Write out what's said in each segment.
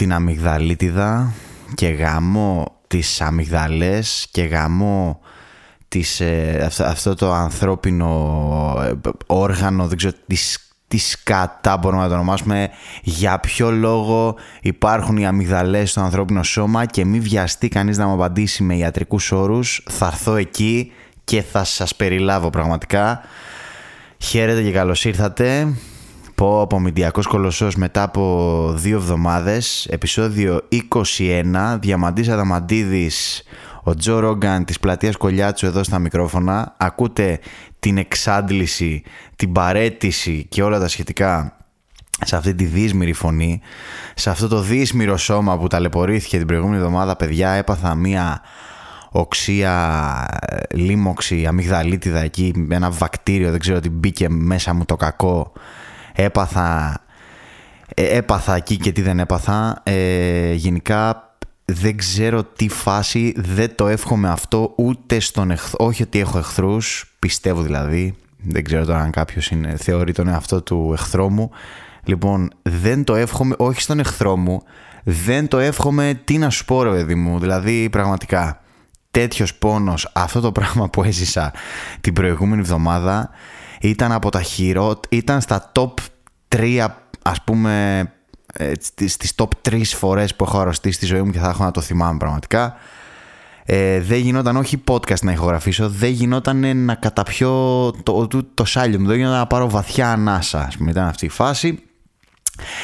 Ε, γαμώ την αμυγδαλίτιδα και γαμώ τις αμυγδαλές και γαμώ τις, ε, αυτό, αυτό το ανθρώπινο ε, όργανο, δεν ξέρω, τις τις σκατά μπορούμε να το ονομάσουμε, για ποιο λόγο υπάρχουν οι αμυγδαλές στο ανθρώπινο σώμα και μη βιαστεί κανείς να μου απαντήσει με ιατρικούς όρους, θα έρθω εκεί και θα σας περιλάβω πραγματικά. Χαίρετε και καλώς ήρθατε. Πω από Μηντιακός Κολοσσός μετά από δύο εβδομάδες, επεισόδιο 21, Διαμαντής Αδαμαντίδης, ο Τζο Ρόγκαν της πλατείας Κολιάτσου εδώ στα μικρόφωνα. Ακούτε την εξάντληση, την παρέτηση και όλα τα σχετικά σε αυτή τη δύσμηρη φωνή, σε αυτό το δύσμηρο σώμα που ταλαιπωρήθηκε την προηγούμενη εβδομάδα, παιδιά, έπαθα μία οξία, λίμωξη, αμυγδαλίτιδα εκεί, ένα βακτήριο, δεν ξέρω τι μπήκε μέσα μου το κακό. Έπαθα, ε, έπαθα εκεί και τι δεν έπαθα. Ε, γενικά δεν ξέρω τι φάση, δεν το εύχομαι αυτό ούτε στον εχθρό, όχι ότι έχω εχθρούς, πιστεύω δηλαδή, δεν ξέρω τώρα αν κάποιος είναι, θεωρεί τον εαυτό του εχθρό μου. Λοιπόν, δεν το εύχομαι, όχι στον εχθρό μου, δεν το εύχομαι τι να σου πω ρε παιδί μου, δηλαδή πραγματικά τέτοιος πόνος, αυτό το πράγμα που έζησα την προηγούμενη εβδομάδα ήταν από τα χειρότερα, ήταν στα top 3 ας πούμε ε, στις top 3 φορές που έχω αρρωστήσει στη ζωή μου και θα έχω να το θυμάμαι πραγματικά. Ε, δεν γινόταν όχι podcast να ηχογραφήσω, δεν γινόταν να καταπιώ το, το, το σάλιο μου, δεν γινόταν να πάρω βαθιά ανάσα, ας πούμε, ήταν αυτή η φάση.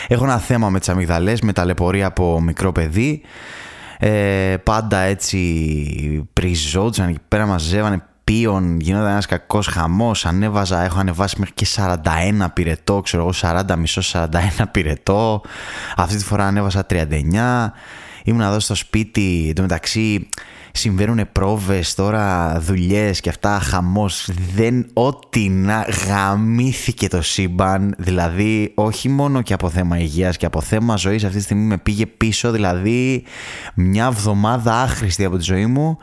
Έχω ένα θέμα με τις αμυγδαλές, με ταλαιπωρία από μικρό παιδί. Ε, πάντα έτσι πριζόντουσαν εκεί πέρα μαζεύανε οποίων γινόταν ένας κακός χαμός, ανέβαζα, έχω ανεβάσει μέχρι και 41 πυρετό, ξέρω εγώ 40 μισό 41 πυρετό, αυτή τη φορά ανέβασα 39, ήμουν εδώ στο σπίτι, εντωμεταξύ συμβαίνουν πρόβες τώρα, δουλειές και αυτά, χαμός, δεν, ό,τι να γαμήθηκε το σύμπαν, δηλαδή όχι μόνο και από θέμα υγείας και από θέμα ζωής αυτή τη στιγμή με πήγε πίσω, δηλαδή μια βδομάδα άχρηστη από τη ζωή μου,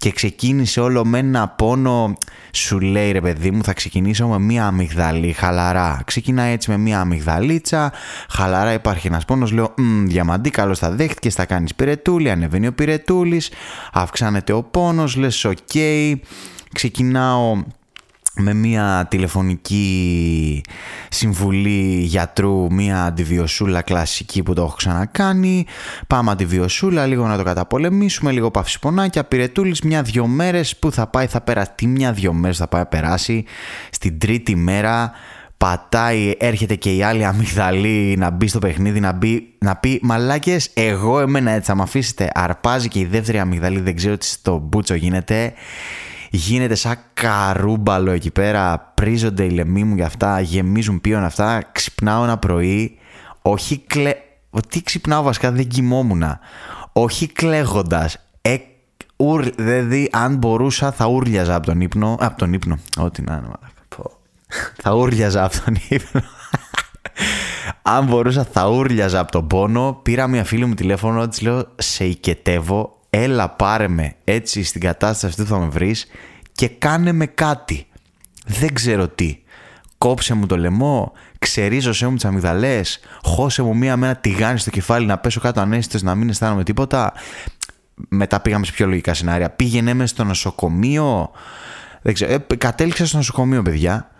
και ξεκίνησε όλο με ένα πόνο. Σου λέει ρε παιδί μου θα ξεκινήσω με μία αμυγδαλή χαλαρά. Ξεκινάει έτσι με μία αμυγδαλίτσα. Χαλαρά υπάρχει ένας πόνος. Λέω Διαμαντή καλώς τα δέχτηκες θα κάνεις πυρετούλη ανεβαίνει ο πυρετούλης. Αυξάνεται ο πόνος λες οκ ξεκινάω με μια τηλεφωνική συμβουλή γιατρού, μια αντιβιωσούλα κλασική που το έχω ξανακάνει. Πάμε αντιβιωσούλα, λίγο να το καταπολεμήσουμε, λίγο παυσιπονάκια, πυρετούλης, μια-δυο μέρες που θα πάει, θα περάσει, τι μια-δυο μέρες θα πάει περάσει. Στην τρίτη μέρα πατάει, έρχεται και η άλλη αμυγδαλή να μπει στο παιχνίδι, να, μπει, να πει «Μαλάκες, εγώ εμένα έτσι θα με αφήσετε». Αρπάζει και η δεύτερη αμυγδαλή, δεν ξέρω τι στο μπούτσο γίνεται γίνεται σαν καρούμπαλο εκεί πέρα, πρίζονται οι λαιμοί μου για αυτά, γεμίζουν πίον αυτά, ξυπνάω ένα πρωί, όχι κλε... Τι ξυπνάω βασικά, δεν κοιμόμουν. Όχι κλαίγοντας, ε, ουρ, δηλαδή αν μπορούσα θα ούρλιαζα από τον ύπνο, από τον ύπνο, ό,τι να είναι, θα ούρλιαζα από τον ύπνο. αν μπορούσα θα ούρλιαζα από τον πόνο, πήρα μια φίλη μου τηλέφωνο, της λέω σε οικετεύω, έλα πάρε με έτσι στην κατάσταση αυτή που θα με βρεις και κάνε με κάτι. Δεν ξέρω τι. Κόψε μου το λαιμό, ξερίζωσέ μου τις αμυγδαλές, χώσε μου μία με ένα τηγάνι στο κεφάλι να πέσω κάτω ανέστητος να μην αισθάνομαι τίποτα. Μετά πήγαμε σε πιο λογικά σενάρια. Πήγαινε μες στο νοσοκομείο. Δεν ξέρω. Ε, κατέληξα στο νοσοκομείο, παιδιά.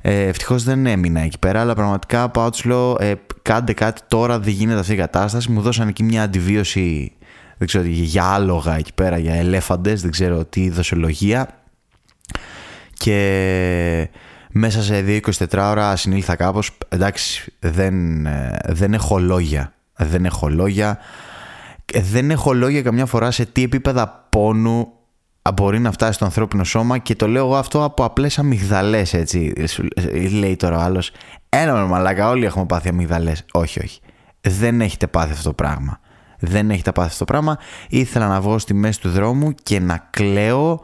Ε, Ευτυχώς δεν έμεινα εκεί πέρα, αλλά πραγματικά πάω τους λέω: ε, Κάντε κάτι τώρα, δεν γίνεται αυτή η κατάσταση. Μου δώσαν εκεί μια αντιβίωση δεν ξέρω για άλογα εκεί πέρα, για ελέφαντες, δεν ξέρω τι δοσολογία. Και μέσα σε 2-24 ώρα συνήλθα κάπως, εντάξει δεν, δεν έχω λόγια, δεν έχω λόγια, δεν έχω λόγια καμιά φορά σε τι επίπεδα πόνου μπορεί να φτάσει στο ανθρώπινο σώμα και το λέω εγώ αυτό από απλές αμυγδαλές έτσι, λέει τώρα ο άλλος, ένα μαλάκα όλοι έχουμε πάθει αμυγδαλές, όχι όχι, δεν έχετε πάθει αυτό το πράγμα δεν έχει τα πάθει αυτό το πράγμα. Ήθελα να βγω στη μέση του δρόμου και να κλαίω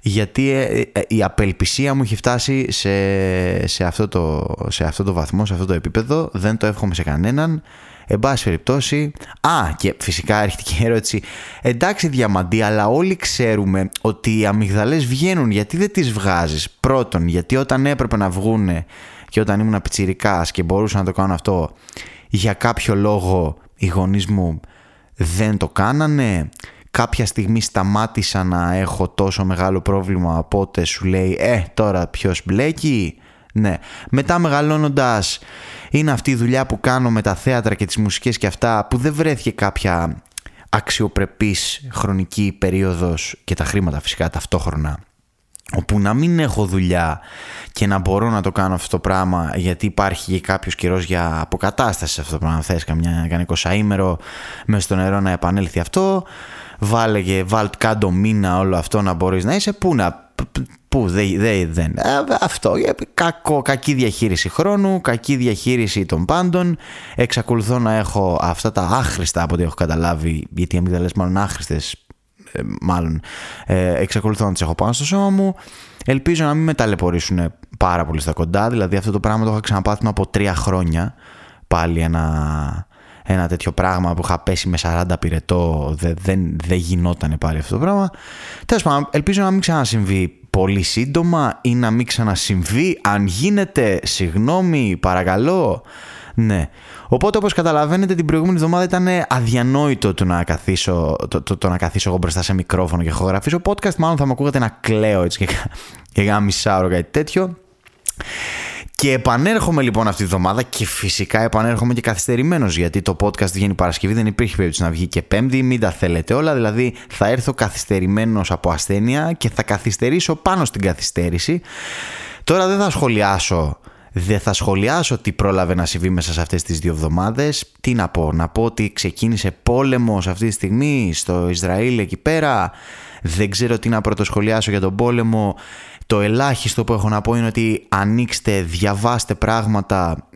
γιατί ε, ε, ε, η απελπισία μου έχει φτάσει σε, σε, αυτό το, σε αυτό το βαθμό, σε αυτό το επίπεδο. Δεν το εύχομαι σε κανέναν. Εν πάση περιπτώσει, α, και φυσικά έρχεται και η ερώτηση. Εντάξει, διαμαντή, αλλά όλοι ξέρουμε ότι οι αμυγδαλές βγαίνουν. Γιατί δεν τις βγάζεις; Πρώτον, γιατί όταν έπρεπε να βγούνε και όταν ήμουν πιτσιρικάς και μπορούσα να το κάνω αυτό για κάποιο λόγο οι γονείς μου δεν το κάνανε. Κάποια στιγμή σταμάτησα να έχω τόσο μεγάλο πρόβλημα οπότε σου λέει ε τώρα ποιος μπλέκει ναι. Μετά μεγαλώνοντας είναι αυτή η δουλειά που κάνω με τα θέατρα και τις μουσικές και αυτά που δεν βρέθηκε κάποια αξιοπρεπής χρονική περίοδος και τα χρήματα φυσικά ταυτόχρονα όπου να μην έχω δουλειά και να μπορώ να το κάνω αυτό το πράγμα γιατί υπάρχει και κάποιος καιρός για αποκατάσταση σε αυτό το πράγμα θες καμιά, κανένα 20 μέσα στο νερό να επανέλθει αυτό βάλε και βάλ κάτω μήνα όλο αυτό να μπορείς να είσαι πού να Πού δεν, δεν, δεν. Ε, αυτό, ε, κακό, κακή διαχείριση χρόνου, κακή διαχείριση των πάντων. Εξακολουθώ να έχω αυτά τα άχρηστα από ό,τι έχω καταλάβει, γιατί οι αμυγδαλές μάλλον άχρηστες, ε, μάλλον, εξακολουθώ να τις έχω πάνω στο σώμα μου. Ελπίζω να μην με ταλαιπωρήσουν πάρα πολύ στα κοντά, δηλαδή αυτό το πράγμα το είχα ξαναπάθει από τρία χρόνια, πάλι ένα, ένα τέτοιο πράγμα που είχα πέσει με 40 πυρετό, δεν, δεν, δεν γινόταν πάλι αυτό το πράγμα. Τέλος πάντων, ελπίζω να μην ξανασυμβεί πολύ σύντομα ή να μην ξανασυμβεί. Αν γίνεται, συγγνώμη, παρακαλώ. Ναι. Οπότε όπως καταλαβαίνετε την προηγούμενη εβδομάδα ήταν αδιανόητο το να καθίσω, το, το, το να καθίσω εγώ μπροστά σε μικρόφωνο και ηχογραφήσω podcast. Μάλλον θα μου ακούγατε να κλαίω έτσι και, και ένα μισάωρο κάτι τέτοιο. Και επανέρχομαι λοιπόν αυτή τη βδομάδα και φυσικά επανέρχομαι και καθυστερημένος γιατί το podcast βγαίνει Παρασκευή, δεν υπήρχε περίπτωση να βγει και Πέμπτη, μην τα θέλετε όλα, δηλαδή θα έρθω καθυστερημένος από ασθένεια και θα καθυστερήσω πάνω στην καθυστέρηση. Τώρα δεν θα σχολιάσω δεν θα σχολιάσω τι πρόλαβε να συμβεί μέσα σε αυτές τις δύο εβδομάδες. Τι να πω, να πω ότι ξεκίνησε πόλεμος αυτή τη στιγμή στο Ισραήλ εκεί πέρα. Δεν ξέρω τι να πρωτοσχολιάσω για τον πόλεμο. Το ελάχιστο που έχω να πω είναι ότι ανοίξτε, διαβάστε πράγματα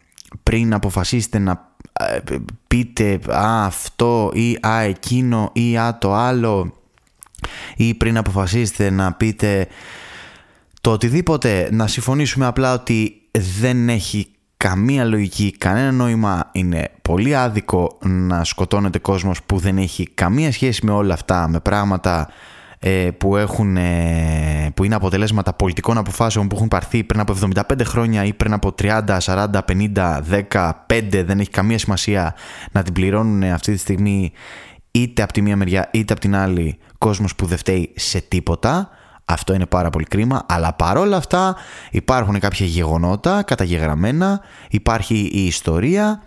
πριν αποφασίσετε να ε, πείτε α, αυτό ή α, εκείνο ή α, το άλλο ή πριν αποφασίσετε να πείτε το οτιδήποτε να συμφωνήσουμε απλά ότι δεν έχει καμία λογική, κανένα νόημα, είναι πολύ άδικο να σκοτώνεται κόσμος που δεν έχει καμία σχέση με όλα αυτά, με πράγματα ε, που, έχουν, ε, που είναι αποτελέσματα πολιτικών αποφάσεων που έχουν πάρθει πριν από 75 χρόνια ή πριν από 30, 40, 50, 10, 5 δεν έχει καμία σημασία να την πληρώνουν αυτή τη στιγμή είτε από τη μία μεριά είτε από την άλλη κόσμος που δεν φταίει σε τίποτα αυτό είναι πάρα πολύ κρίμα αλλά παρόλα αυτά υπάρχουν κάποια γεγονότα καταγεγραμμένα υπάρχει η ιστορία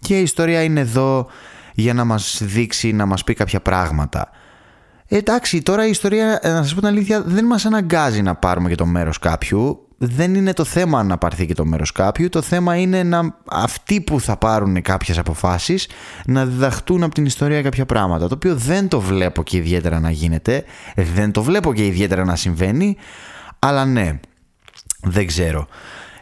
και η ιστορία είναι εδώ για να μας δείξει, να μας πει κάποια πράγματα Εντάξει, τώρα η ιστορία, ε, να σας πω την αλήθεια, δεν μας αναγκάζει να πάρουμε και το μέρος κάποιου. Δεν είναι το θέμα να πάρθει και το μέρος κάποιου. Το θέμα είναι να αυτοί που θα πάρουν κάποιες αποφάσεις να διδαχτούν από την ιστορία κάποια πράγματα. Το οποίο δεν το βλέπω και ιδιαίτερα να γίνεται. Δεν το βλέπω και ιδιαίτερα να συμβαίνει. Αλλά ναι, δεν ξέρω.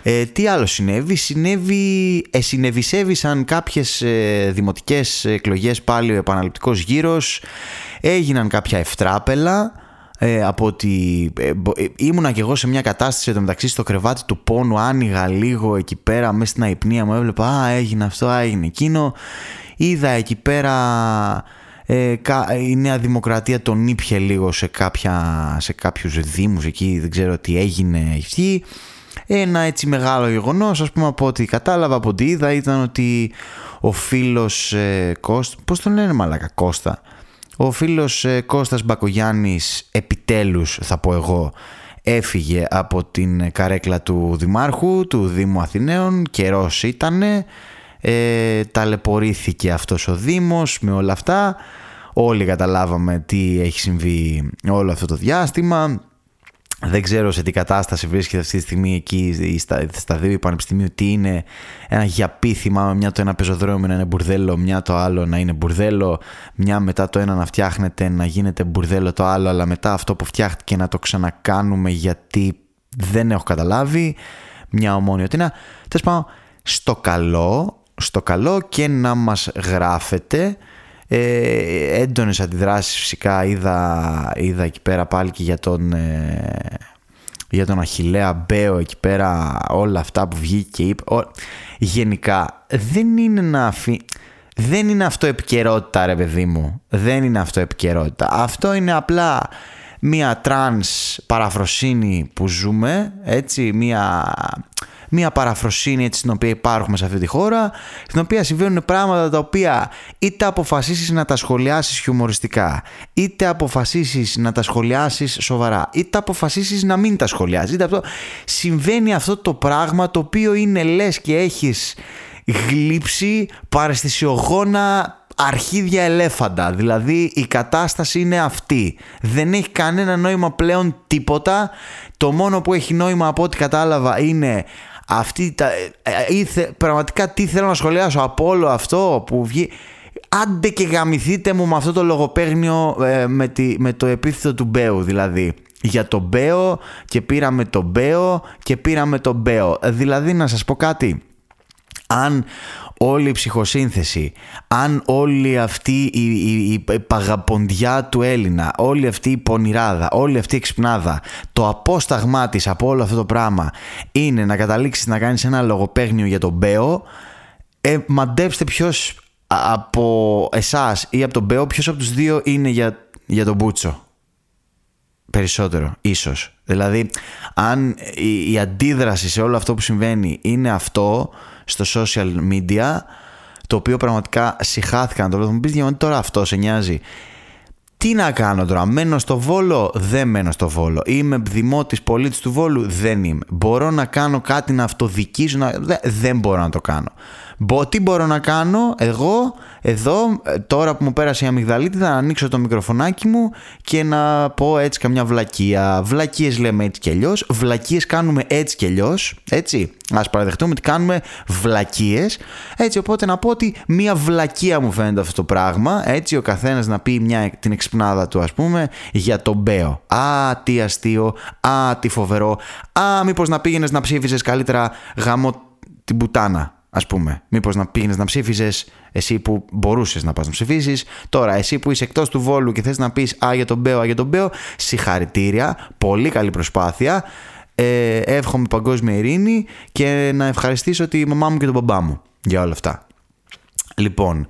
Ε, τι άλλο συνέβη, συνέβη, ε, συνεβησέβησαν κάποιες ε, δημοτικές εκλογές πάλι ο επαναληπτικός γύρος, έγιναν κάποια ευτράπελα, ε, από ότι ε, ε, ήμουνα και εγώ σε μια κατάσταση εδώ μεταξύ στο κρεβάτι του πόνου άνοιγα λίγο εκεί πέρα μέσα στην αϊπνία μου έβλεπα α έγινε αυτό, α, έγινε εκείνο είδα εκεί πέρα ε, η Νέα Δημοκρατία τον ήπια λίγο σε, κάποια, σε κάποιους δήμους εκεί δεν ξέρω τι έγινε εκεί. Ένα έτσι μεγάλο γεγονός, ας πούμε από ό,τι κατάλαβα, από ό,τι είδα ήταν ότι ο φίλος ε, Κώστα, πώς τον λένε μαλάκα Κώστα, ο φίλος ε, Κώστας Μπακογιάννης επιτέλους θα πω εγώ έφυγε από την καρέκλα του Δημάρχου του Δήμου Αθηναίων, καιρός ήτανε, ε, ταλαιπωρήθηκε αυτός ο Δήμος με όλα αυτά, όλοι καταλάβαμε τι έχει συμβεί όλο αυτό το διάστημα, δεν ξέρω σε τι κατάσταση βρίσκεται αυτή τη στιγμή εκεί στα, στα δύο πανεπιστημίου τι είναι ένα γιαπί θυμάμαι μια το ένα πεζοδρόμιο να είναι μπουρδέλο μια το άλλο να είναι μπουρδέλο μια μετά το ένα να φτιάχνεται να γίνεται μπουρδέλο το άλλο αλλά μετά αυτό που φτιάχτηκε να το ξανακάνουμε γιατί δεν έχω καταλάβει μια ομόνιοτήνα τέλος πάω στο καλό στο καλό και να μας γράφετε ε, έντονες αντιδράσεις φυσικά είδα, είδα εκεί πέρα πάλι και για τον, ε, για τον Αχιλλέα Μπέο εκεί πέρα όλα αυτά που βγήκε και είπε γενικά δεν είναι να αφή... δεν είναι αυτό επικαιρότητα ρε παιδί μου. Δεν είναι αυτό επικαιρότητα. Αυτό είναι απλά μια τρανς παραφροσύνη που ζούμε έτσι μια μια παραφροσύνη έτσι στην οποία υπάρχουμε σε αυτή τη χώρα, στην οποία συμβαίνουν πράγματα τα οποία είτε αποφασίσεις να τα σχολιάσεις χιουμοριστικά, είτε αποφασίσεις να τα σχολιάσεις σοβαρά, είτε αποφασίσεις να μην τα σχολιάσεις. Είτε αυτό... Συμβαίνει αυτό το πράγμα το οποίο είναι λες και έχεις γλύψει παρεστησιογόνα αρχίδια ελέφαντα. Δηλαδή η κατάσταση είναι αυτή. Δεν έχει κανένα νόημα πλέον τίποτα. Το μόνο που έχει νόημα από ό,τι κατάλαβα είναι αυτή τα, ήθε, ε, πραγματικά τι θέλω να σχολιάσω από όλο αυτό που βγει. Άντε και γαμηθείτε μου με αυτό το λογοπαίγνιο ε, με, τη, με το επίθετο του Μπέου δηλαδή. Για το Μπέο και πήραμε το Μπέο και πήραμε το Μπέο. Δηλαδή να σας πω κάτι. Αν όλη η ψυχοσύνθεση, αν όλη αυτή η, η, η, παγαποντιά του Έλληνα, όλη αυτή η πονηράδα, όλη αυτή η εξυπνάδα, το απόσταγμά της από όλο αυτό το πράγμα είναι να καταλήξεις να κάνεις ένα λογοπαίγνιο για τον Μπέο, ε, μαντέψτε ποιος από εσάς ή από τον Μπέο, ποιος από τους δύο είναι για, για τον Μπούτσο. Περισσότερο, ίσως. Δηλαδή, αν η, η αντίδραση σε όλο αυτό που συμβαίνει είναι αυτό, στο social media, το οποίο πραγματικά συχάθηκα να το λέω. Θα μου πεις τώρα αυτό σε νοιάζει. Τι να κάνω τώρα, μένω στο Βόλο, δεν μένω στο Βόλο. Είμαι δημότης πολίτης του Βόλου, δεν είμαι. Μπορώ να κάνω κάτι να αυτοδικήσω, να... δεν μπορώ να το κάνω. Τι μπορώ να κάνω; Εγώ εδώ ε, τώρα που μου πέρασε η αμυγδαλίτη να ανοίξω το μικροφωνάκι μου και να πω έτσι καμιά βλακεία. Βλακίες λέμε έτσι και αλλιώς. Βλακίες κάνουμε έτσι και αλλιώς. Έτσι. Ας παραδεχτούμε ότι κάνουμε βλακίες. Έτσι οπότε να πω ότι μία βλακεία μου φαίνεται αυτό το πράγμα. Έτσι ο καθένας να πει μια, την εξυπνάδα του ας πούμε για τον Μπέο. Α, τι αστείο. Α, τι φοβερό. Α, μήπως να πήγαινες να ψήφιζες καλύτερα γαμώ την πουτάνα ας πούμε. Μήπως να πήγαινες να ψήφιζες εσύ που μπορούσες να πας να ψηφίσεις. Τώρα, εσύ που είσαι εκτός του Βόλου και θες να πεις Α για τον Μπέο, Α για τον Μπέο, συγχαρητήρια. Πολύ καλή προσπάθεια. Ε, εύχομαι παγκόσμια ειρήνη και να ευχαριστήσω τη μαμά μου και τον μπαμπά μου για όλα αυτά. Λοιπόν,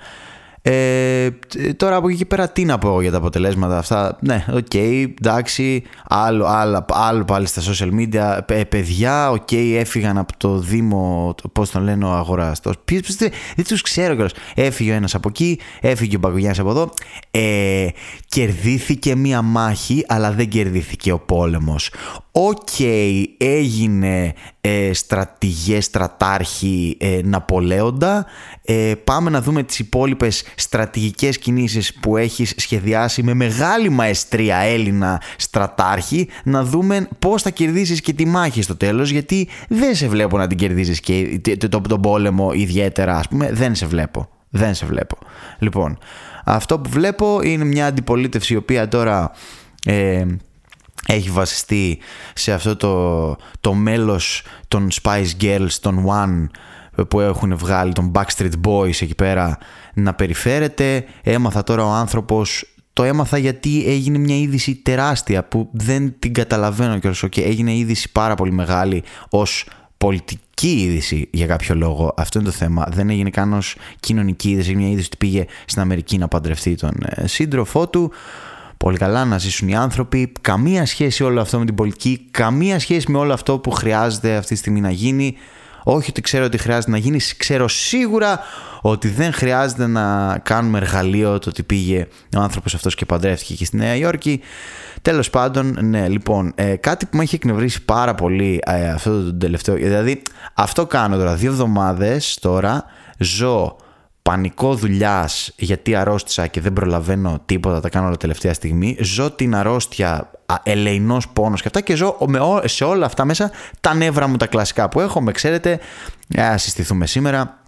ε, τώρα από εκεί και πέρα τι να πω για τα αποτελέσματα αυτά. Ναι, ok, okay, εντάξει. Άλλο, άλλο, άλλο πάλι στα social media. Ε, παιδιά, OK, okay, έφυγαν από το Δήμο. Πώς τον λένε ο αγοραστός. Δεν τους ξέρω κιόλας. Έφυγε ο ένας από εκεί, έφυγε ο Μπακογιάννης από εδώ. Ε, κερδίθηκε μία μάχη, αλλά δεν κερδίθηκε ο πόλεμος. Οκ, έγινε ε, στρατηγέ, στρατάρχη ε, Ναπολέοντα. Ε, πάμε να δούμε τις υπόλοιπες στρατηγικές κινήσεις που έχεις σχεδιάσει με μεγάλη μαεστρία Έλληνα στρατάρχη. Να δούμε πώς θα κερδίσεις και τη μάχη στο τέλος γιατί δεν σε βλέπω να την κερδίσεις και τον το, πόλεμο ιδιαίτερα ας πούμε. Δεν σε βλέπω δεν σε βλέπω. Λοιπόν αυτό που βλέπω είναι μια αντιπολίτευση η οποία τώρα ε, έχει βασιστεί σε αυτό το, το μέλος των Spice Girls, των One που έχουν βγάλει, των Backstreet Boys εκεί πέρα να περιφέρεται. Έμαθα τώρα ο άνθρωπος, το έμαθα γιατί έγινε μια είδηση τεράστια που δεν την καταλαβαίνω και και έγινε είδηση πάρα πολύ μεγάλη ως πολιτική είδηση για κάποιο λόγο. Αυτό είναι το θέμα. Δεν έγινε καν ως κοινωνική είδηση. Μια είδηση ότι πήγε στην Αμερική να παντρευτεί τον ε, σύντροφό του πολύ καλά να ζήσουν οι άνθρωποι. Καμία σχέση όλο αυτό με την πολιτική, καμία σχέση με όλο αυτό που χρειάζεται αυτή τη στιγμή να γίνει. Όχι ότι ξέρω ότι χρειάζεται να γίνει, ξέρω σίγουρα ότι δεν χρειάζεται να κάνουμε εργαλείο το ότι πήγε ο άνθρωπος αυτός και παντρεύτηκε και στη Νέα Υόρκη. Τέλος πάντων, ναι, λοιπόν, ε, κάτι που με έχει εκνευρίσει πάρα πολύ ε, αυτό το τελευταίο, δηλαδή αυτό κάνω τώρα, δύο εβδομάδες τώρα, ζω πανικό δουλειάς γιατί αρρώστησα και δεν προλαβαίνω τίποτα, τα κάνω όλα τελευταία στιγμή. Ζω την αρρώστια, ελεηνός πόνος και αυτά και ζω με, σε όλα αυτά μέσα τα νεύρα μου τα κλασικά που έχω. Με ξέρετε, α συστηθούμε σήμερα.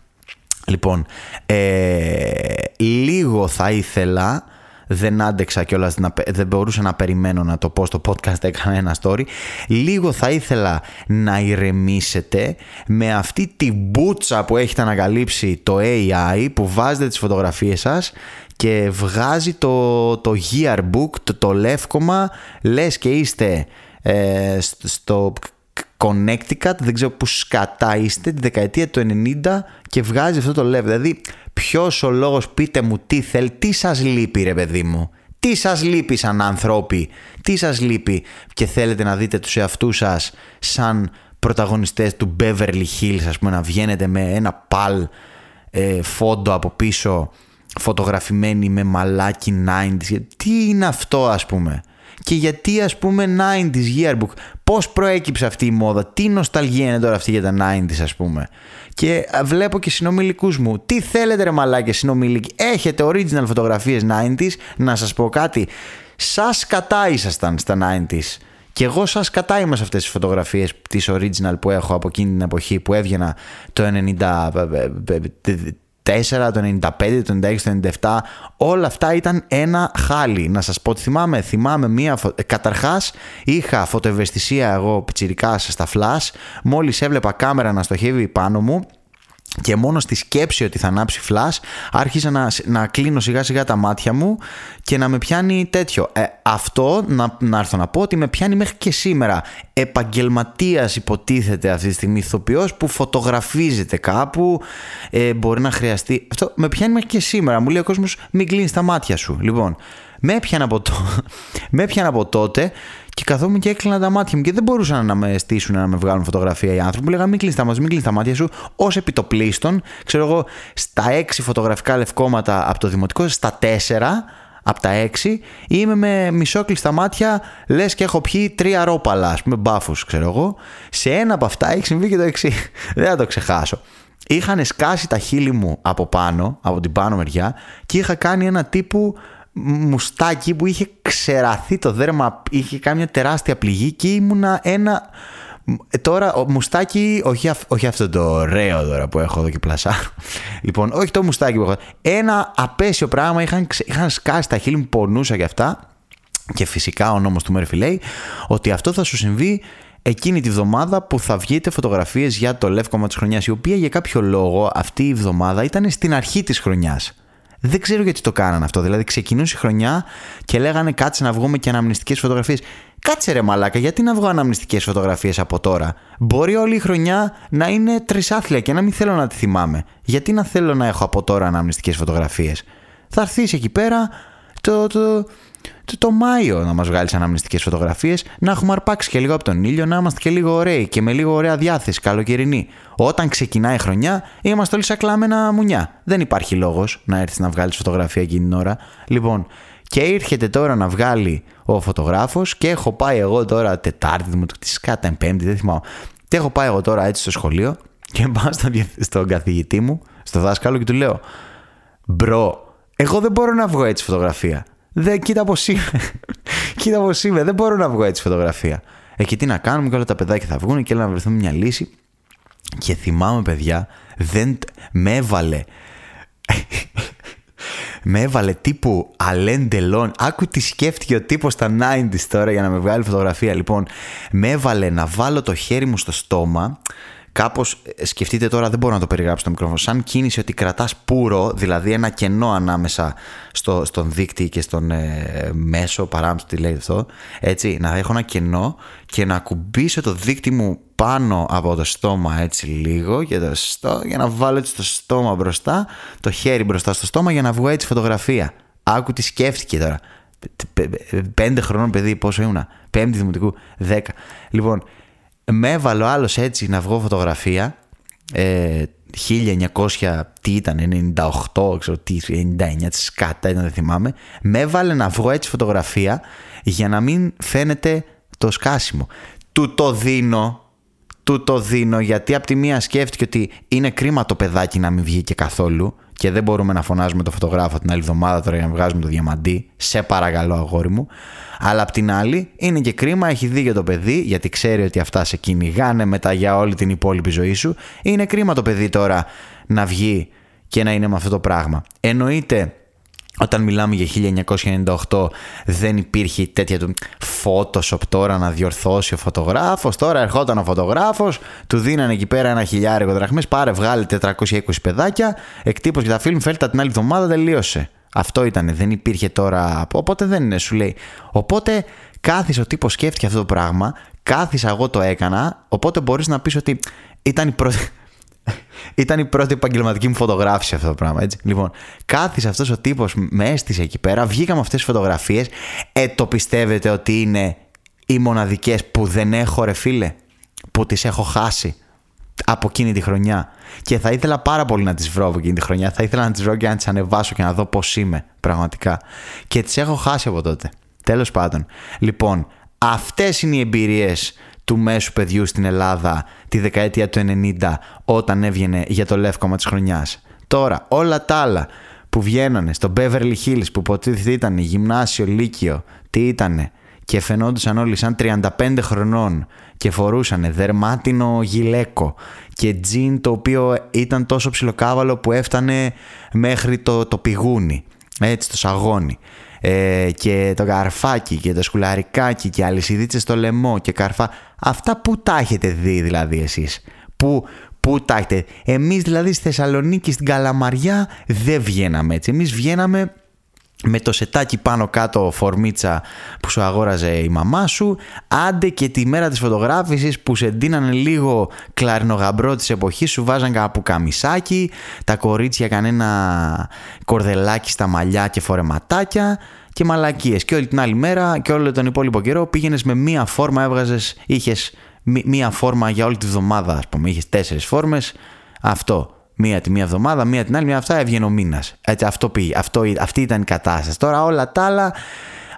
Λοιπόν, ε, λίγο θα ήθελα δεν άντεξα κιόλας, δεν μπορούσα να περιμένω να το πω στο podcast, έκανα ένα story. Λίγο θα ήθελα να ηρεμήσετε με αυτή τη μπούτσα που έχετε ανακαλύψει το AI που βάζετε τις φωτογραφίες σας και βγάζει το, το yearbook, το, το λεύκομα, λες και είστε ε, στο Connecticut, δεν ξέρω που σκατά είστε, τη δεκαετία του 90 και βγάζει αυτό το level. Δηλαδή Ποιος ο λόγος, πείτε μου τι θέλει, τι σας λείπει, ρε παιδί μου. Τι σας λείπει σαν άνθρωποι, τι σας λείπει και θέλετε να δείτε τους εαυτούς σας σαν πρωταγωνιστές του Beverly Hills ας πούμε να βγαίνετε με ένα παλ ε, φόντο από πίσω φωτογραφημένοι με μαλάκι 90s. Τι είναι αυτό ας πούμε. Και γιατί ας πούμε 90s yearbook. Πώς προέκυψε αυτή η μόδα. Τι νοσταλγία είναι τώρα αυτή για τα 90s ας πούμε. Και βλέπω και συνομιλικούς μου. Τι θέλετε ρε μαλάκι συνομιλικοί; Έχετε original φωτογραφίες 90s. Να σας πω κάτι. Σας κατά ήσασταν στα 90s. Και εγώ σας κατά είμαι σε αυτές τις φωτογραφίες τις original που έχω από εκείνη την εποχή που έβγαινα το 90 το 95, το 96, το 97, όλα αυτά ήταν ένα χάλι. Να σας πω ότι θυμάμαι, θυμάμαι μία, φω... καταρχάς είχα φωτοευαισθησία εγώ πιτσιρικάς στα flash, μόλις έβλεπα κάμερα να στοχεύει πάνω μου, και μόνο στη σκέψη ότι θα ανάψει φλάς άρχισα να, να κλείνω σιγά σιγά τα μάτια μου και να με πιάνει τέτοιο. Ε, αυτό να, να έρθω να πω ότι με πιάνει μέχρι και σήμερα. Επαγγελματίας υποτίθεται αυτή τη στιγμή ηθοποιός που φωτογραφίζεται κάπου, ε, μπορεί να χρειαστεί. Αυτό με πιάνει μέχρι και σήμερα. Μου λέει ο κόσμος μην κλείνεις τα μάτια σου. Λοιπόν, με έπιανε από, το... με από τότε και καθόμουν και έκλεινα τα μάτια μου και δεν μπορούσαν να με στήσουν να με βγάλουν φωτογραφία οι άνθρωποι. Μου λέγανε μην κλείσει τα μάτια, μην κλείσει τα μάτια σου. Ω επιτοπλίστων, ξέρω εγώ, στα έξι φωτογραφικά λευκόματα από το δημοτικό, στα τέσσερα από τα έξι, είμαι με μισόκλειστα μάτια, λες και έχω πιει τρία ρόπαλα, ας πούμε, μπάφους, ξέρω εγώ. Σε ένα από αυτά έχει συμβεί και το εξή. δεν θα το ξεχάσω. Είχαν σκάσει τα χείλη μου από πάνω, από την πάνω μεριά, και είχα κάνει ένα τύπου μουστάκι που είχε ξεραθεί το δέρμα, είχε κάνει μια τεράστια πληγή και ήμουνα ένα... Τώρα, ο μουστάκι, όχι, όχι αυτό το ωραίο τώρα που έχω εδώ και πλασάρω. Λοιπόν, όχι το μουστάκι που έχω. Ένα απέσιο πράγμα, είχαν, είχαν σκάσει τα χείλη μου, πονούσα και αυτά. Και φυσικά ο νόμος του Μέρφυ λέει ότι αυτό θα σου συμβεί εκείνη τη βδομάδα που θα βγείτε φωτογραφίες για το λεύκομα της χρονιάς, η οποία για κάποιο λόγο αυτή η βδομάδα ήταν στην αρχή της χρονιάς. Δεν ξέρω γιατί το κάνανε αυτό. Δηλαδή, ξεκινούσε η χρονιά και λέγανε κάτσε να βγούμε και αναμνηστικές φωτογραφίες. Κάτσε ρε μαλάκα, γιατί να βγω αναμνηστικές φωτογραφίες από τώρα; Μπορεί όλη η χρονιά να είναι τρισάθλια και να μην θέλω να τη θυμάμαι. Γιατί να θέλω να έχω από τώρα αναμνηστικές φωτογραφίες; Θα έρθεις εκεί πέρα το, το, το, το Μάιο να μας βγάλεις αναμνηστικές φωτογραφίες, να έχουμε αρπάξει και λίγο από τον ήλιο, να είμαστε και λίγο ωραίοι και με λίγο ωραία διάθεση, καλοκαιρινή. Όταν ξεκινάει η χρονιά, είμαστε όλοι σαν κλάμενα μουνιά. Δεν υπάρχει λόγος να έρθεις να βγάλεις φωτογραφία εκείνη την ώρα. Λοιπόν, και έρχεται τώρα να βγάλει ο φωτογράφος και έχω πάει εγώ τώρα Τετάρτη, μου το κάτα Πέμπτη, δεν θυμάμαι. Και έχω πάει εγώ τώρα έτσι στο σχολείο και πάω στον καθηγητή μου, στο δάσκαλο και του λέω Μπρο, εγώ δεν μπορώ να βγω έτσι φωτογραφία. Δεν, κοίτα πώς είμαι. κοίτα πώς είμαι. Δεν μπορώ να βγω έτσι φωτογραφία. Εκεί τι να κάνουμε και όλα τα παιδάκια θα βγουν και έλα να βρεθούμε μια λύση. Και θυμάμαι, παιδιά, δεν με έβαλε. με έβαλε τύπου Αλέν Delon. Άκου τι σκέφτηκε ο τύπος στα 90s τώρα για να με βγάλει φωτογραφία. Λοιπόν, με έβαλε να βάλω το χέρι μου στο στόμα Κάπως ε, σκεφτείτε τώρα, δεν μπορώ να το περιγράψω στο μικρόφωνο. Σαν κίνηση ότι κρατάς πουρο, δηλαδή ένα κενό ανάμεσα στο, στον δείκτη και στον ε, μέσο, παράμετρο, τι λέει αυτό. Έτσι, να έχω ένα κενό και να κουμπίσω το δείκτη μου πάνω από το στόμα έτσι λίγο για, το στο, για να βάλω έτσι το στόμα μπροστά, το χέρι μπροστά στο στόμα για να βγω έτσι φωτογραφία. Άκου τι σκέφτηκε τώρα. Πέντε χρονών παιδί, πόσο ήμουνα. Πέμπτη δημοτικού, δέκα. Λοιπόν, με έβαλε ο άλλος έτσι να βγω φωτογραφία. Ε, 1900, τι ήταν, 98, ξέρω τι, 99, σκάτα ήταν, δεν θυμάμαι. Με έβαλε να βγω έτσι φωτογραφία για να μην φαίνεται το σκάσιμο. Του το δίνω, του το δίνω γιατί από τη μία σκέφτηκε ότι είναι κρίμα το παιδάκι να μην βγει και καθόλου και δεν μπορούμε να φωνάζουμε το φωτογράφο την άλλη εβδομάδα τώρα για να βγάζουμε το διαμαντί. Σε παρακαλώ, αγόρι μου. Αλλά απ' την άλλη είναι και κρίμα, έχει δει για το παιδί, γιατί ξέρει ότι αυτά σε κυνηγάνε μετά για όλη την υπόλοιπη ζωή σου. Είναι κρίμα το παιδί τώρα να βγει και να είναι με αυτό το πράγμα. Εννοείται όταν μιλάμε για 1998 δεν υπήρχε τέτοια του Photoshop τώρα να διορθώσει ο φωτογράφος. Τώρα ερχόταν ο φωτογράφος, του δίνανε εκεί πέρα ένα χιλιάρικο δραχμές, πάρε βγάλε 420 παιδάκια, εκτύπωσε και τα film φέλτα την άλλη εβδομάδα τελείωσε. Αυτό ήταν, δεν υπήρχε τώρα, οπότε δεν είναι, σου λέει. Οπότε κάθισε ο τύπος σκέφτηκε αυτό το πράγμα, κάθισα εγώ το έκανα, οπότε μπορείς να πεις ότι ήταν η πρώτη... Ήταν η πρώτη επαγγελματική μου φωτογράφηση αυτό το πράγμα. Έτσι. Λοιπόν, κάθισε αυτός ο τύπος, με έστησε εκεί πέρα, βγήκαμε αυτές τις φωτογραφίες. Ε, το πιστεύετε ότι είναι οι μοναδικές που δεν έχω, ρε φίλε; που τις έχω χάσει από εκείνη τη χρονιά. Και θα ήθελα πάρα πολύ να τις βρω από εκείνη τη χρονιά. Θα ήθελα να τις βρω και να τις ανεβάσω και να δω πώς είμαι πραγματικά. Και τις έχω χάσει από τότε. Τέλος πάντων. Λοιπόν, αυτές είναι οι εμπειρίες του μέσου παιδιού στην Ελλάδα τη δεκαετία του 90 όταν έβγαινε για το λεύκομα της χρονιάς. Τώρα όλα τα άλλα που βγαίνανε στο Beverly Hills που υποτίθεται ήταν γυμνάσιο, λύκειο, τι ήτανε; Και φαινόντουσαν όλοι σαν 35 χρονών και φορούσαν δερμάτινο γυλαίκο και τζιν το οποίο ήταν τόσο ψιλοκάβαλο που έφτανε μέχρι το, το πηγούνι, έτσι το σαγόνι. Ε, και το καρφάκι και το σκουλαρικάκι και αλυσιδίτσες στο λαιμό και καρφά. Αυτά που τα έχετε δει δηλαδή εσείς. Που, Πού τα έχετε. Εμείς δηλαδή στη Θεσσαλονίκη, στην Καλαμαριά δεν βγαίναμε έτσι. Εμείς βγαίναμε με το σετάκι πάνω κάτω φορμίτσα που σου αγόραζε η μαμά σου, άντε και τη μέρα της φωτογράφησης που σε ντύνανε λίγο κλαρινογαμπρό της εποχής, σου βάζαν κάπου καμισάκι, τα κορίτσια κανένα κορδελάκι στα μαλλιά και φορεματάκια και μαλακίες. Και όλη την άλλη μέρα και όλο τον υπόλοιπο καιρό πήγαινες με μία φόρμα, έβγαζες, είχες μία φόρμα για όλη τη βδομάδα, ας πούμε, είχες τέσσερις φόρμες, αυτό. Μία τη μία εβδομάδα, μία την άλλη, μία αυτά έβγαινε ο μήνας. Έτσι, αυτό πήγε. Αυτό, αυτή ήταν η κατάσταση. Τώρα όλα τα άλλα,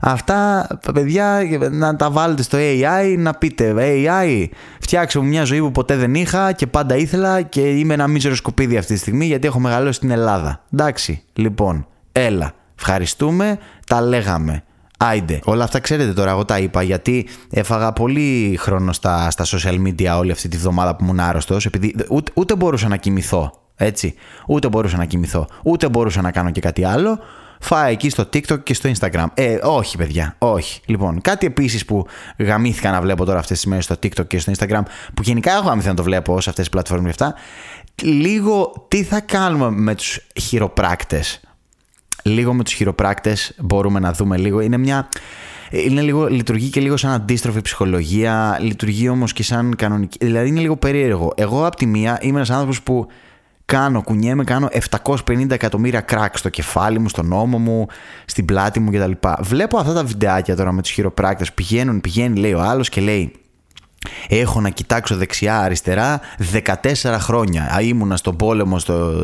αυτά παιδιά να τα βάλετε στο AI, να πείτε AI, φτιάξω μια ζωή που ποτέ δεν είχα και πάντα ήθελα και είμαι ένα μίζερο σκουπίδι αυτή τη στιγμή γιατί έχω μεγαλώσει στην Ελλάδα. Εντάξει, λοιπόν, έλα. Ευχαριστούμε, τα λέγαμε. Άιντε. Όλα αυτά ξέρετε τώρα, εγώ τα είπα γιατί έφαγα πολύ χρόνο στα, στα social media όλη αυτή τη βδομάδα που ήμουν άρρωστος, επειδή ούτε, ούτε μπορούσα να κοιμηθώ. Έτσι. Ούτε μπορούσα να κοιμηθώ, ούτε μπορούσα να κάνω και κάτι άλλο. Φάε εκεί στο TikTok και στο Instagram. Ε, όχι, παιδιά, όχι. Λοιπόν, κάτι επίσης που γαμήθηκα να βλέπω τώρα αυτές τις μέρες στο TikTok και στο Instagram, που γενικά έχω γαμήθει να το βλέπω σε αυτές τις πλατφόρμες αυτά. Λίγο τι θα κάνουμε με τους χειροπράκτες. Λίγο με τους χειροπράκτες μπορούμε να δούμε λίγο. Είναι μια. Είναι λίγο, λειτουργεί και λίγο σαν αντίστροφη ψυχολογία, λειτουργεί όμως και σαν κανονική. Δηλαδή είναι λίγο περίεργο. Εγώ από τη μία είμαι ένας άνθρωπος που κάνω, κουνιέμαι, κάνω 750 εκατομμύρια κράκ στο κεφάλι μου, στον ώμο μου, στην πλάτη μου κτλ. Βλέπω αυτά τα βιντεάκια τώρα με τους χειροπράκτες, πηγαίνουν, πηγαίνει λέει ο άλλος και λέει Έχω να κοιτάξω δεξιά-αριστερά 14 χρόνια. Ήμουνα στον πόλεμο στο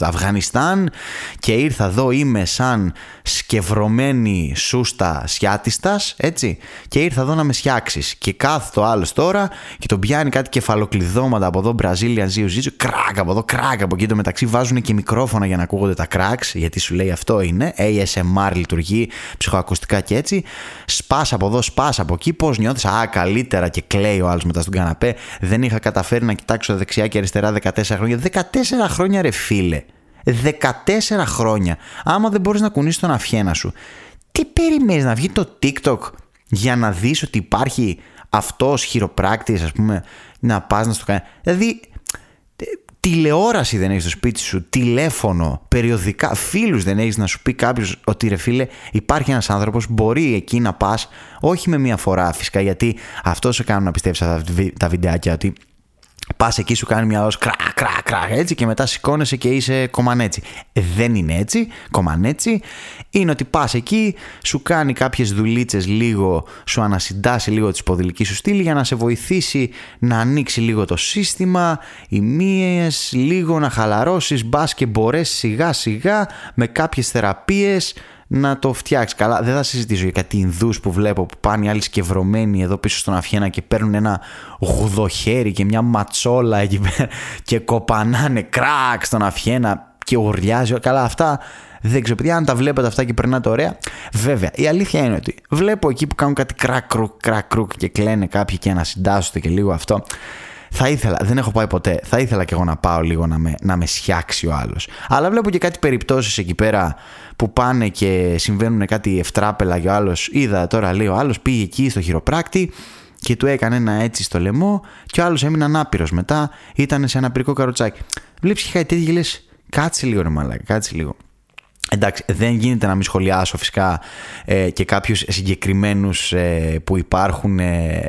Αφγανιστάν και ήρθα εδώ, είμαι σαν σκευρωμένη σούστα σιάτιστας, έτσι, και ήρθα εδώ να με σιάξεις. Και κάθεται ο άλλος τώρα και τον πιάνει κάτι κεφαλοκλειδώματα από εδώ, Brazilian Zio Zio, κράκ από εδώ, κράκ από εκεί. Το μεταξύ βάζουν και μικρόφωνα για να ακούγονται τα κράξ, γιατί σου λέει αυτό είναι, ASMR λειτουργεί, ψυχοακουστικά και έτσι. Σπάς από εδώ, σπάς από εκεί, πώς νιώθεις, α, καλύτερα και κλαίει ο άλλος μετά στον καναπέ. Δεν είχα καταφέρει να κοιτάξω δεξιά και αριστερά 14 χρόνια. 14 χρόνια, ρε φίλε. 14 χρόνια. Άμα δεν μπορείς να κουνήσεις τον αφιένα σου, τι περιμένεις να βγει το TikTok για να δεις ότι υπάρχει αυτός χειροπράκτης, ας πούμε, να πας να στο κάνει. Δηλαδή, τηλεόραση δεν έχεις στο σπίτι σου, τηλέφωνο, περιοδικά, φίλους δεν έχεις να σου πει κάποιος ότι ρε φίλε, υπάρχει ένας άνθρωπος, μπορεί εκεί να πας, όχι με μία φορά φυσικά, γιατί αυτό σε κάνουν να πιστεύεις αυτά τα βιντεάκια, ότι Πας εκεί, σου κάνει μια ω κρά, κρά, κρά, έτσι και μετά σηκώνεσαι και είσαι κομμανέτσι. Δεν είναι έτσι. Κομμανέτσι είναι ότι πας εκεί, σου κάνει κάποιες δουλίτσες λίγο, σου ανασυντάσει λίγο τη σποδηλική σου στήλη για να σε βοηθήσει να ανοίξει λίγο το σύστημα, οι μύε, λίγο να χαλαρώσεις, μπας και μπορέσεις σιγά σιγά με κάποιες θεραπείες να το φτιάξεις. Καλά, δεν θα συζητήσω για κάτι Ινδούς που βλέπω που πάνε οι άλλοι σκευρωμένοι εδώ πίσω στον Αφιένα και παίρνουν ένα γουδοχέρι και μια ματσόλα εκεί πέρα και κοπανάνε κράκ στον Αφιένα και ουρλιάζει. Καλά, αυτά δεν ξέρω, παιδιά, αν τα βλέπετε αυτά και περνάτε ωραία. Βέβαια, η αλήθεια είναι ότι βλέπω εκεί που κάνουν κάτι κράκ, κρούκ, και κλαίνε κάποιοι και ανασυντάσσονται και λίγο αυτό. Θα ήθελα, δεν έχω πάει ποτέ. Θα ήθελα και εγώ να πάω λίγο να με, να με σιάξει ο άλλος. Αλλά βλέπω και κάτι περιπτώσεις εκεί πέρα που πάνε και συμβαίνουν κάτι ευτράπελα και ο άλλος. Είδα τώρα, λέει ο άλλος, πήγε εκεί στο χειροπράκτη και του έκανε ένα έτσι στο λαιμό και ο άλλος έμεινε ανάπηρο. Μετά ήταν σε ένα πυρικό καροτσάκι. Βλέπεις και κάτι τέτοιο και λες, κάτσε λίγο ρε μαλάκα, κάτσε λίγο. Εντάξει, δεν γίνεται να μην σχολιάσω φυσικά ε, και κάποιους συγκεκριμένους ε, που υπάρχουν ε,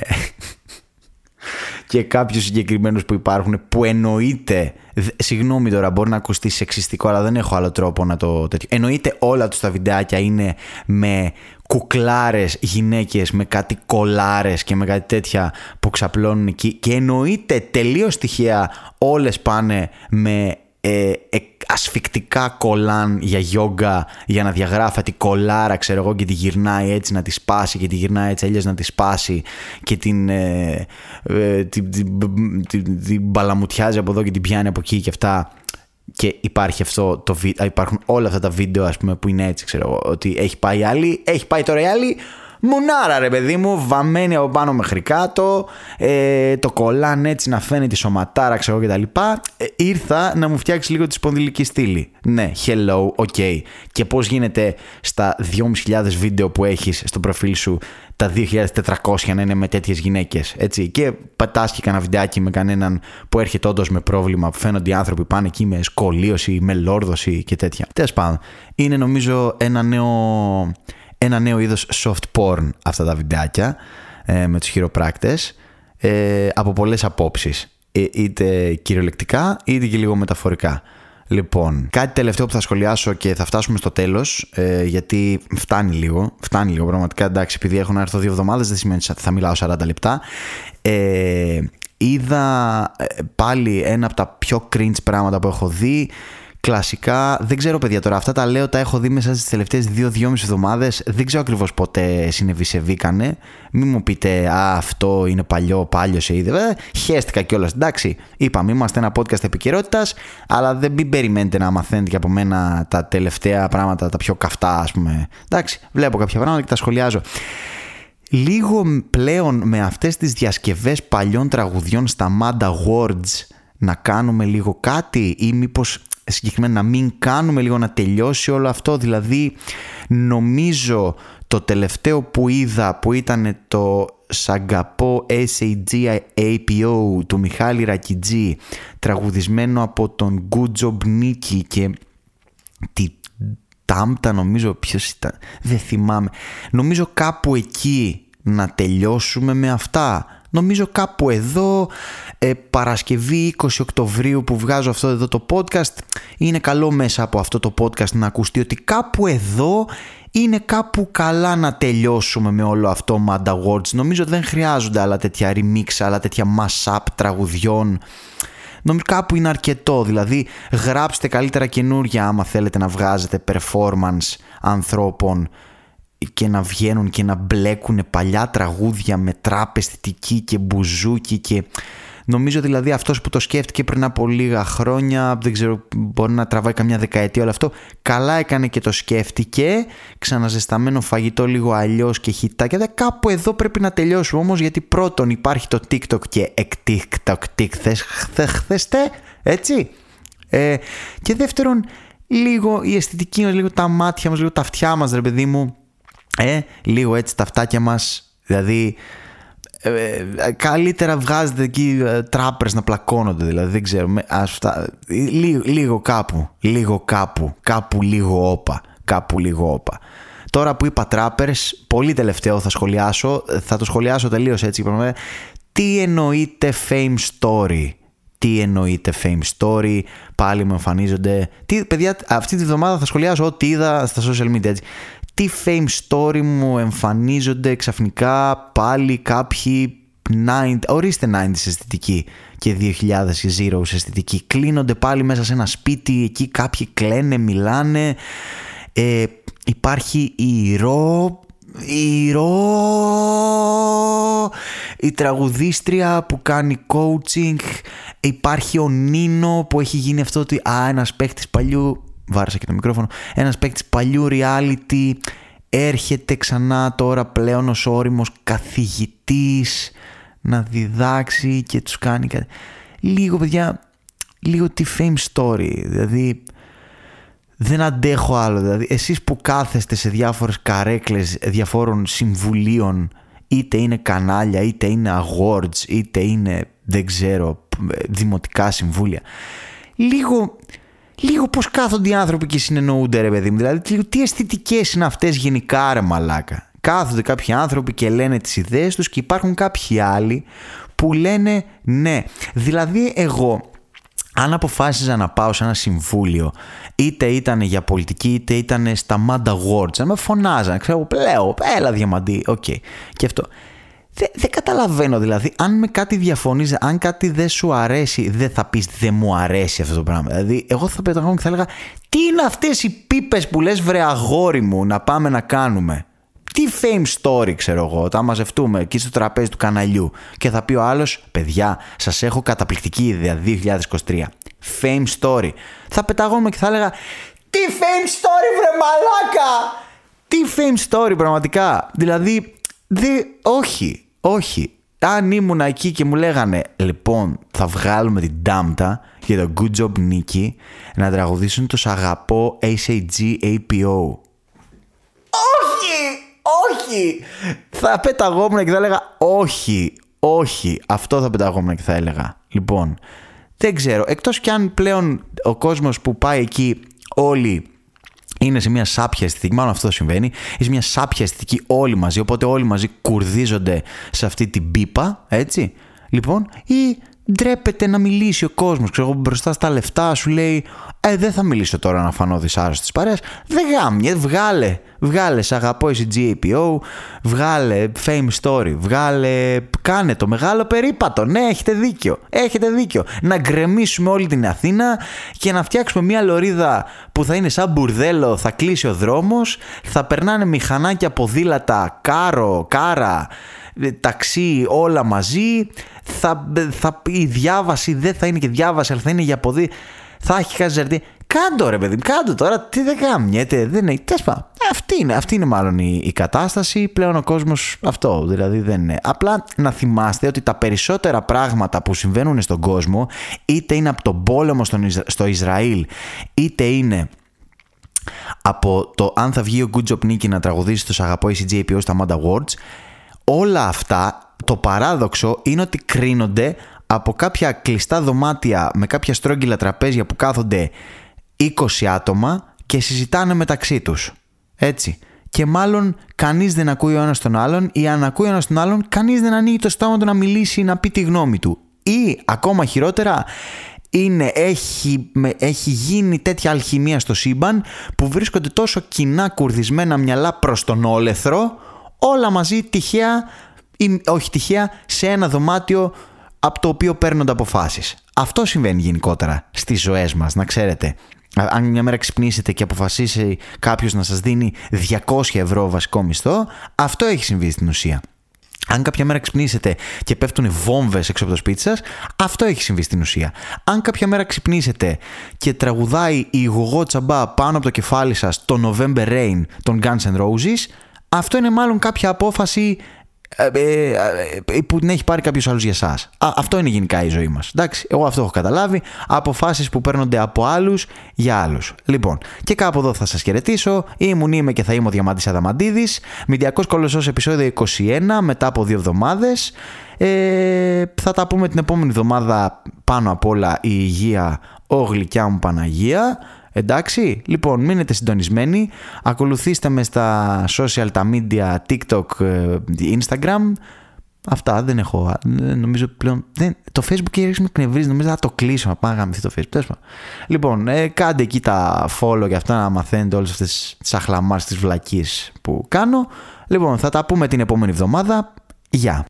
και κάποιους συγκεκριμένους που υπάρχουν που εννοείται. Συγγνώμη τώρα, μπορεί να ακουστεί σεξιστικό, αλλά δεν έχω άλλο τρόπο να το τέτοιο. Εννοείται όλα τους τα βιντεάκια είναι με κουκλάρες γυναίκες με κάτι κολάρες και με κάτι τέτοια που ξαπλώνουν εκεί και εννοείται τελείως τυχαία όλες πάνε με ε, ε, ασφικτικά κολάν για γιόγκα για να διαγράφει τη κολάρα ξέρω εγώ και τη γυρνάει έτσι να τη σπάσει και τη γυρνάει έτσι αλλιώς να τη σπάσει και την, ε, ε την, την, την, μπαλαμουτιάζει από εδώ και την πιάνει από εκεί και αυτά. Και υπάρχει αυτό το υπάρχουν όλα αυτά τα βίντεο ας πούμε που είναι έτσι ξέρω εγώ ότι έχει πάει άλλη, έχει πάει τώρα η άλλη Μουνάρα ρε παιδί μου, βαμμένη από πάνω μέχρι κάτω, ε, το κολλάν έτσι να φαίνεται τη σωματάρα ξέρω και τα λοιπά. Ε, ήρθα να μου φτιάξει λίγο τη σπονδυλική στήλη. Ναι, hello, ok. Και πώς γίνεται στα 2.500 βίντεο που έχεις στο προφίλ σου τα 2.400 να είναι με τέτοιες γυναίκες, έτσι. Και πατάς και κανένα βιντεάκι με κανέναν που έρχεται όντως με πρόβλημα, που φαίνονται οι άνθρωποι πάνε εκεί με σκολίωση, με λόρδωση και τέτοια. Τέλος πάντων, είναι νομίζω ένα νέο ένα νέο είδος soft porn αυτά τα βιντεάκια ε, με τους χειροπράκτες ε, από πολλές απόψεις. Ε, είτε κυριολεκτικά είτε και λίγο μεταφορικά. Λοιπόν, κάτι τελευταίο που θα σχολιάσω και θα φτάσουμε στο τέλος ε, γιατί φτάνει λίγο, φτάνει λίγο πραγματικά. Εντάξει επειδή έχω να έρθω δύο εβδομάδες δεν σημαίνει ότι θα μιλάω 40 λεπτά. Ε, είδα ε, πάλι ένα από τα πιο cringe πράγματα που έχω δει Κλασικά, δεν ξέρω παιδιά τώρα, αυτά τα λέω, τα έχω δει μέσα στις τελευταίες 2-2,5 εβδομάδες, δεν ξέρω ακριβώς πότε συνεβεί σε βίκανε, μην μου πείτε «Α, αυτό είναι παλιό, πάλιο σε είδε», ε, χαίστηκα κιόλας. εντάξει, είπαμε, είμαστε ένα podcast επικαιρότητας, αλλά δεν μην περιμένετε να μαθαίνετε και από μένα τα τελευταία πράγματα, τα πιο καυτά ας πούμε, εντάξει, βλέπω κάποια πράγματα και τα σχολιάζω. Λίγο πλέον με αυτές τις διασκευές παλιών τραγουδιών στα Mad Awards να κάνουμε λίγο κάτι ή μήπως συγκεκριμένα να μην κάνουμε λίγο να τελειώσει όλο αυτό. Δηλαδή νομίζω το τελευταίο που είδα που ήταν το Σαγκαπό SAG APO του Μιχάλη Ρακιτζή τραγουδισμένο από τον Γκούτζομπ Νίκη και τη Τάμπτα νομίζω ποιος ήταν δεν θυμάμαι. Νομίζω κάπου εκεί να τελειώσουμε με αυτά. Νομίζω κάπου εδώ ε, Παρασκευή 20 Οκτωβρίου που βγάζω αυτό εδώ το podcast είναι καλό μέσα από αυτό το podcast να ακουστεί ότι κάπου εδώ είναι κάπου καλά να τελειώσουμε με όλο αυτό Mad Awards νομίζω δεν χρειάζονται άλλα τέτοια remix άλλα τέτοια mash-up τραγουδιών. Νομίζω κάπου είναι αρκετό, δηλαδή γράψτε καλύτερα καινούρια άμα θέλετε να βγάζετε performance ανθρώπων και να βγαίνουν και να μπλέκουν παλιά τραγούδια με τραπ αισθητική και μπουζούκι και νομίζω δηλαδή αυτός που το σκέφτηκε πριν από λίγα χρόνια δεν ξέρω μπορεί να τραβάει καμιά δεκαετία όλο αυτό καλά έκανε και το σκέφτηκε ξαναζεσταμένο φαγητό λίγο αλλιώς και χιτάκια. Δε κάπου εδώ πρέπει να τελειώσουμε όμως γιατί πρώτον υπάρχει το TikTok και εκ TikTok χθεστε έτσι. Ε, και δεύτερον λίγο η αισθητική μας, λίγο τα μάτια μας, λίγο τα αυτιά μας ρε παιδί μου ε, λίγο έτσι τα φτάκια μας, δηλαδή ε, ε καλύτερα βγάζετε εκεί ε, τράπερς να πλακώνονται δηλαδή δεν ξέρω ας λίγο, λίγο κάπου λίγο κάπου κάπου λίγο όπα κάπου λίγο όπα. Τώρα που είπα τράπερς πολύ τελευταίο θα σχολιάσω θα το σχολιάσω τελείως έτσι τι εννοείται fame story; Τι εννοείται fame story; Πάλι μου εμφανίζονται. Τι, παιδιά αυτή τη βδομάδα θα σχολιάσω ό,τι είδα στα social media έτσι τι fame story μου εμφανίζονται ξαφνικά πάλι κάποιοι 90, ορίστε 90 αισθητική και 2000 zero αισθητική. Κλείνονται πάλι μέσα σε ένα σπίτι εκεί κάποιοι κλαίνε, μιλάνε. Ε, υπάρχει η ρο η ρο η τραγουδίστρια που κάνει coaching. Υπάρχει ο Νίνο που έχει γίνει αυτό ότι α ένας παίχτης παλιού βάρασα και το μικρόφωνο, ένας παίκτης παλιού reality έρχεται ξανά τώρα πλέον ως όριμος καθηγητής να διδάξει και τους κάνει κάτι. Λίγο παιδιά, λίγο τη fame story, δηλαδή δεν αντέχω άλλο. Δηλαδή, εσείς που κάθεστε σε διάφορες καρέκλες διαφόρων συμβουλίων, είτε είναι κανάλια, είτε είναι awards, είτε είναι, δεν ξέρω, δημοτικά συμβούλια. Λίγο λίγο πώς κάθονται οι άνθρωποι και συνεννοούνται, ρε παιδί μου. Δηλαδή, τι αισθητικές είναι αυτές γενικά, ρε μαλάκα. Κάθονται κάποιοι άνθρωποι και λένε τις ιδέες τους και υπάρχουν κάποιοι άλλοι που λένε ναι. Δηλαδή εγώ αν αποφάσιζα να πάω σε ένα συμβούλιο, είτε ήταν για πολιτική, είτε ήταν στα Mad Awards, να με φωνάζαν, ξέρω, λέω, έλα Διαμαντή, OK. Okay. Και αυτό. Δεν, δεν καταλαβαίνω δηλαδή, αν με κάτι διαφωνείς, αν κάτι δεν σου αρέσει, δεν θα πεις δεν μου αρέσει αυτό το πράγμα. Δηλαδή, εγώ θα πεταγόμουν και θα έλεγα, τι είναι αυτές οι πίπες που λες βρε αγόρι μου να πάμε να κάνουμε. Τι Fame Story, ξέρω εγώ, θα μαζευτούμε εκεί στο τραπέζι του καναλιού και θα πει ο άλλος, παιδιά, σας έχω καταπληκτική ιδέα 2023. Fame story. Θα πεταγόμαι και θα έλεγα, Τι fame story, βρε μαλάκα! Τι fame story, πραγματικά. Δηλαδή, δε, όχι, όχι. Αν ήμουν εκεί και μου λέγανε, λοιπόν, θα βγάλουμε την ντάμπτα για το Good Job Nicky να τραγουδήσουν το Σ' αγαπώ ACG APO όχι! Θα πεταγόμουν και θα έλεγα όχι, όχι. Αυτό θα πεταγόμουν και θα έλεγα. Λοιπόν, δεν ξέρω. Εκτός κι αν πλέον ο κόσμος που πάει εκεί όλοι είναι σε μια σάπια αισθητική, μάλλον αυτό συμβαίνει, είναι σε μια σάπια αισθητική όλοι μαζί, οπότε όλοι μαζί κουρδίζονται σε αυτή την πίπα, έτσι. Λοιπόν, ή ντρέπεται να μιλήσει ο κόσμος. Ξέρω εγώ μπροστά στα λεφτά σου λέει Ε, δεν θα μιλήσω τώρα να φανώ δυσάρεστη παρέας. Δεν γάμια, βγάλε. Βγάλε, σ' αγαπώ εσύ GAPO, βγάλε fame story, βγάλε. Κάνε το μεγάλο περίπατο. Ναι, έχετε δίκιο. Έχετε δίκιο. Να γκρεμίσουμε όλη την Αθήνα και να φτιάξουμε μια λωρίδα που θα είναι σαν μπουρδέλο, θα κλείσει ο δρόμος, θα περνάνε μηχανάκια, ποδήλατα, κάρο, κάρα ταξί όλα μαζί, θα, θα, η διάβαση δεν θα είναι και διάβαση, αλλά θα είναι για ποδή. Θα έχει κάτι ζαρτί. Κάντο ρε παιδί, κάντο τώρα, τι δεν γάμιεται, δεν έχει. Τέσπα. Αυτή είναι, αυτή είναι μάλλον η, η κατάσταση. Πλέον ο κόσμος αυτό, δηλαδή δεν είναι. Απλά να θυμάστε ότι τα περισσότερα πράγματα που συμβαίνουν στον κόσμο, είτε είναι από τον πόλεμο στον, στο Ισραήλ, είτε είναι από το αν θα βγει ο Good Job Nicky να τραγουδήσει το Αγαπώ η CJPO στα Mad Awards, όλα αυτά το παράδοξο είναι ότι κρίνονται από κάποια κλειστά δωμάτια με κάποια στρόγγυλα τραπέζια που κάθονται 20 άτομα και συζητάνε μεταξύ τους. Έτσι. Και μάλλον κανείς δεν ακούει ο ένας τον άλλον ή αν ακούει ο ένας τον άλλον κανείς δεν ανοίγει το στόμα του να μιλήσει ή να πει τη γνώμη του. Ή ακόμα χειρότερα είναι, έχει, έχει γίνει τέτοια αλχημία στο σύμπαν που βρίσκονται τόσο κοινά κουρδισμένα μυαλά προς τον όλεθρο όλα μαζί τυχαία ή όχι τυχαία σε ένα δωμάτιο από το οποίο παίρνονται αποφάσεις. Αυτό συμβαίνει γενικότερα στις ζωές μας, να ξέρετε. Αν μια μέρα ξυπνήσετε και αποφασίσει κάποιος να σας δίνει 200 ευρώ βασικό μισθό, αυτό έχει συμβεί στην ουσία. Αν κάποια μέρα ξυπνήσετε και πέφτουν βόμβες έξω από το σπίτι σας, αυτό έχει συμβεί στην ουσία. Αν κάποια μέρα ξυπνήσετε και τραγουδάει η γογό τσαμπά πάνω από το κεφάλι σας το November Rain των Guns N' Roses, αυτό είναι μάλλον κάποια απόφαση ε, ε, ε, που την έχει πάρει κάποιος άλλος για εσάς. Αυτό είναι γενικά η ζωή μας. Εντάξει, εγώ αυτό έχω καταλάβει. Αποφάσεις που παίρνονται από άλλους για άλλους. Λοιπόν, και κάπου εδώ θα σας χαιρετήσω. Ήμουν, είμαι και θα είμαι ο Διαμαντή Αδαμαντίδης. Μηντιακός κολοσσό επεισόδιο 21 μετά από δύο εβδομάδες. Ε, θα τα πούμε την επόμενη εβδομάδα πάνω απ' όλα η υγεία, ο γλυκιά μου Παναγία. Εντάξει, λοιπόν, μείνετε συντονισμένοι. Ακολουθήστε με στα social τα media, TikTok, ε, Instagram. Αυτά δεν έχω. Νομίζω πλέον. Δεν, το Facebook και με κνευρίζει. Νομίζω θα το κλείσω να πάω να το Facebook. Λοιπόν, ε, κάντε εκεί τα follow και αυτά να μαθαίνετε όλες αυτές τις αχλαμάρες, τις βλακίες που κάνω. Λοιπόν, θα τα πούμε την επόμενη εβδομάδα. Γεια.